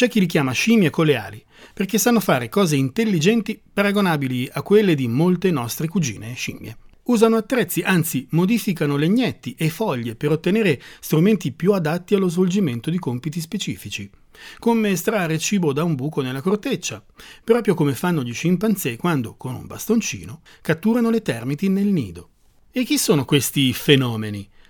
C'è chi li chiama scimmie con le ali, perché sanno fare cose intelligenti paragonabili a quelle di molte nostre cugine scimmie. Usano attrezzi, anzi modificano legnetti e foglie per ottenere strumenti più adatti allo svolgimento di compiti specifici, come estrarre cibo da un buco nella corteccia, proprio come fanno gli scimpanzé quando, con un bastoncino, catturano le termiti nel nido. E chi sono questi fenomeni?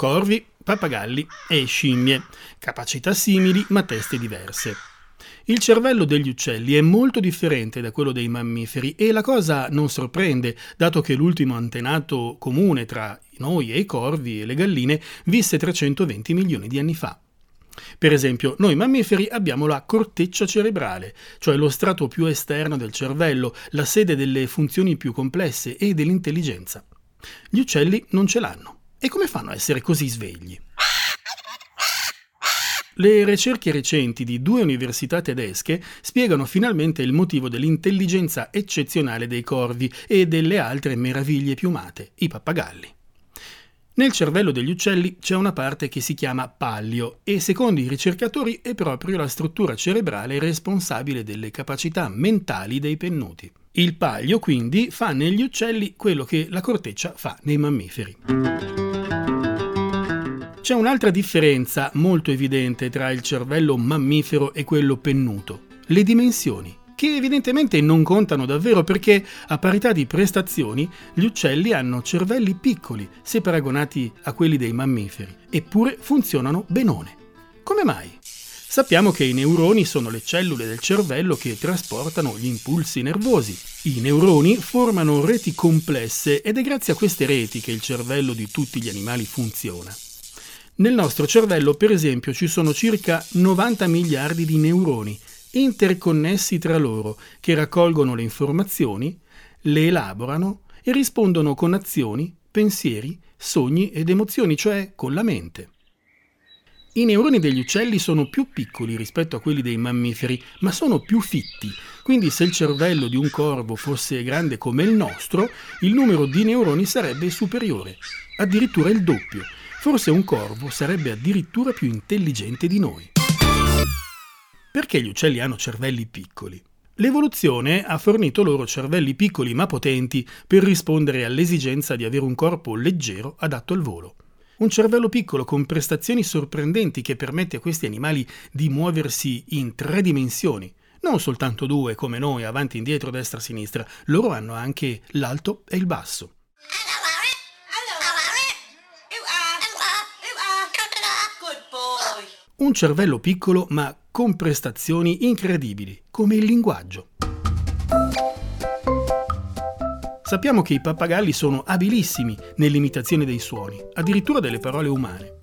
Corvi, pappagalli e scimmie, capacità simili ma teste diverse. Il cervello degli uccelli è molto differente da quello dei mammiferi e la cosa non sorprende, dato che l'ultimo antenato comune tra noi e i corvi e le galline visse 320 milioni di anni fa. Per esempio, noi mammiferi abbiamo la corteccia cerebrale, cioè lo strato più esterno del cervello, la sede delle funzioni più complesse e dell'intelligenza. Gli uccelli non ce l'hanno. E come fanno a essere così svegli? Le ricerche recenti di due università tedesche spiegano finalmente il motivo dell'intelligenza eccezionale dei corvi e delle altre meraviglie piumate, i pappagalli. Nel cervello degli uccelli c'è una parte che si chiama pallio e secondo i ricercatori è proprio la struttura cerebrale responsabile delle capacità mentali dei pennuti. Il paglio quindi fa negli uccelli quello che la corteccia fa nei mammiferi. C'è un'altra differenza molto evidente tra il cervello mammifero e quello pennuto, le dimensioni che evidentemente non contano davvero perché a parità di prestazioni gli uccelli hanno cervelli piccoli se paragonati a quelli dei mammiferi, eppure funzionano benone. Come mai? Sappiamo che i neuroni sono le cellule del cervello che trasportano gli impulsi nervosi. I neuroni formano reti complesse ed è grazie a queste reti che il cervello di tutti gli animali funziona. Nel nostro cervello, per esempio, ci sono circa 90 miliardi di neuroni interconnessi tra loro che raccolgono le informazioni, le elaborano e rispondono con azioni, pensieri, sogni ed emozioni, cioè con la mente. I neuroni degli uccelli sono più piccoli rispetto a quelli dei mammiferi, ma sono più fitti, quindi se il cervello di un corvo fosse grande come il nostro, il numero di neuroni sarebbe superiore, addirittura il doppio, Forse un corvo sarebbe addirittura più intelligente di noi. Perché gli uccelli hanno cervelli piccoli? L'evoluzione ha fornito loro cervelli piccoli ma potenti per rispondere all'esigenza di avere un corpo leggero adatto al volo. Un cervello piccolo con prestazioni sorprendenti che permette a questi animali di muoversi in tre dimensioni, non soltanto due come noi, avanti, indietro, destra, sinistra, loro hanno anche l'alto e il basso. Un cervello piccolo ma con prestazioni incredibili, come il linguaggio. Sappiamo che i pappagalli sono abilissimi nell'imitazione dei suoni, addirittura delle parole umane.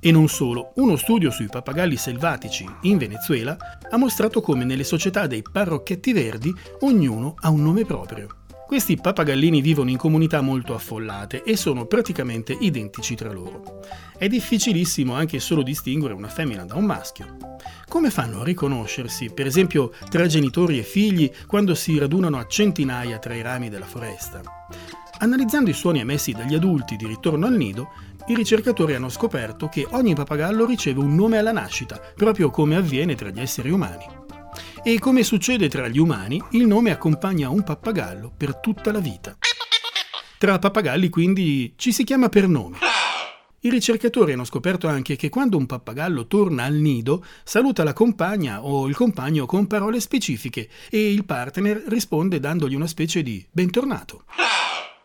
E non solo, uno studio sui pappagalli selvatici in Venezuela ha mostrato come nelle società dei parrocchetti verdi ognuno ha un nome proprio. Questi pappagallini vivono in comunità molto affollate e sono praticamente identici tra loro. È difficilissimo anche solo distinguere una femmina da un maschio. Come fanno a riconoscersi, per esempio, tra genitori e figli quando si radunano a centinaia tra i rami della foresta? Analizzando i suoni emessi dagli adulti di ritorno al nido, i ricercatori hanno scoperto che ogni pappagallo riceve un nome alla nascita, proprio come avviene tra gli esseri umani. E come succede tra gli umani, il nome accompagna un pappagallo per tutta la vita. Tra pappagalli quindi ci si chiama per nome. I ricercatori hanno scoperto anche che quando un pappagallo torna al nido, saluta la compagna o il compagno con parole specifiche e il partner risponde dandogli una specie di bentornato.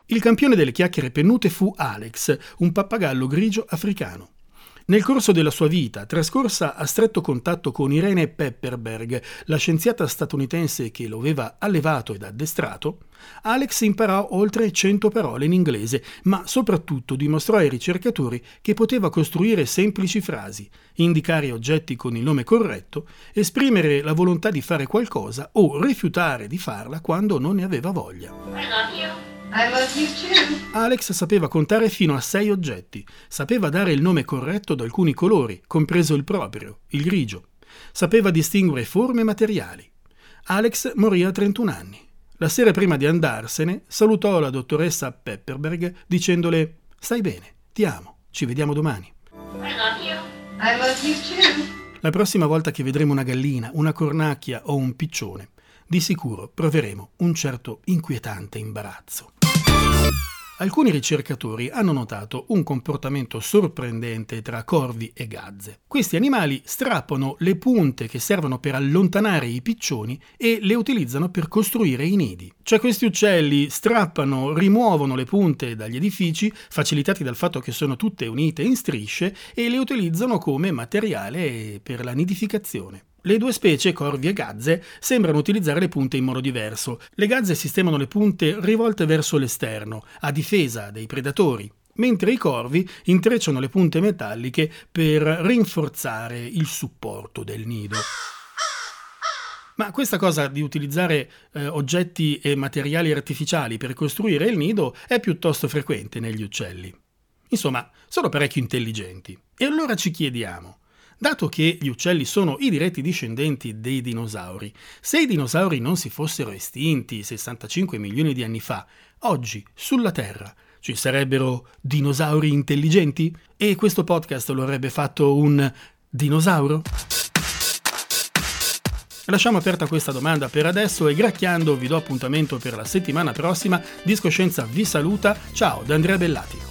Il campione delle chiacchiere pennute fu Alex, un pappagallo grigio africano. Nel corso della sua vita, trascorsa a stretto contatto con Irene Pepperberg, la scienziata statunitense che lo aveva allevato ed addestrato, Alex imparò oltre 100 parole in inglese, ma soprattutto dimostrò ai ricercatori che poteva costruire semplici frasi, indicare oggetti con il nome corretto, esprimere la volontà di fare qualcosa o rifiutare di farla quando non ne aveva voglia. Alex sapeva contare fino a sei oggetti, sapeva dare il nome corretto ad alcuni colori, compreso il proprio, il grigio. Sapeva distinguere forme e materiali. Alex morì a 31 anni. La sera prima di andarsene, salutò la dottoressa Pepperberg dicendole: Stai bene, ti amo, ci vediamo domani. La prossima volta che vedremo una gallina, una cornacchia o un piccione, di sicuro proveremo un certo inquietante imbarazzo. Alcuni ricercatori hanno notato un comportamento sorprendente tra corvi e gazze. Questi animali strappano le punte che servono per allontanare i piccioni e le utilizzano per costruire i nidi. Cioè questi uccelli strappano, rimuovono le punte dagli edifici, facilitati dal fatto che sono tutte unite in strisce, e le utilizzano come materiale per la nidificazione. Le due specie, corvi e gazze, sembrano utilizzare le punte in modo diverso. Le gazze sistemano le punte rivolte verso l'esterno, a difesa dei predatori, mentre i corvi intrecciano le punte metalliche per rinforzare il supporto del nido. Ma questa cosa di utilizzare eh, oggetti e materiali artificiali per costruire il nido è piuttosto frequente negli uccelli. Insomma, sono parecchio intelligenti. E allora ci chiediamo, Dato che gli uccelli sono i diretti discendenti dei dinosauri, se i dinosauri non si fossero estinti 65 milioni di anni fa, oggi sulla Terra ci sarebbero dinosauri intelligenti? E questo podcast lo avrebbe fatto un dinosauro? Lasciamo aperta questa domanda per adesso e gracchiando vi do appuntamento per la settimana prossima. Discoscienza vi saluta. Ciao da Andrea Bellati.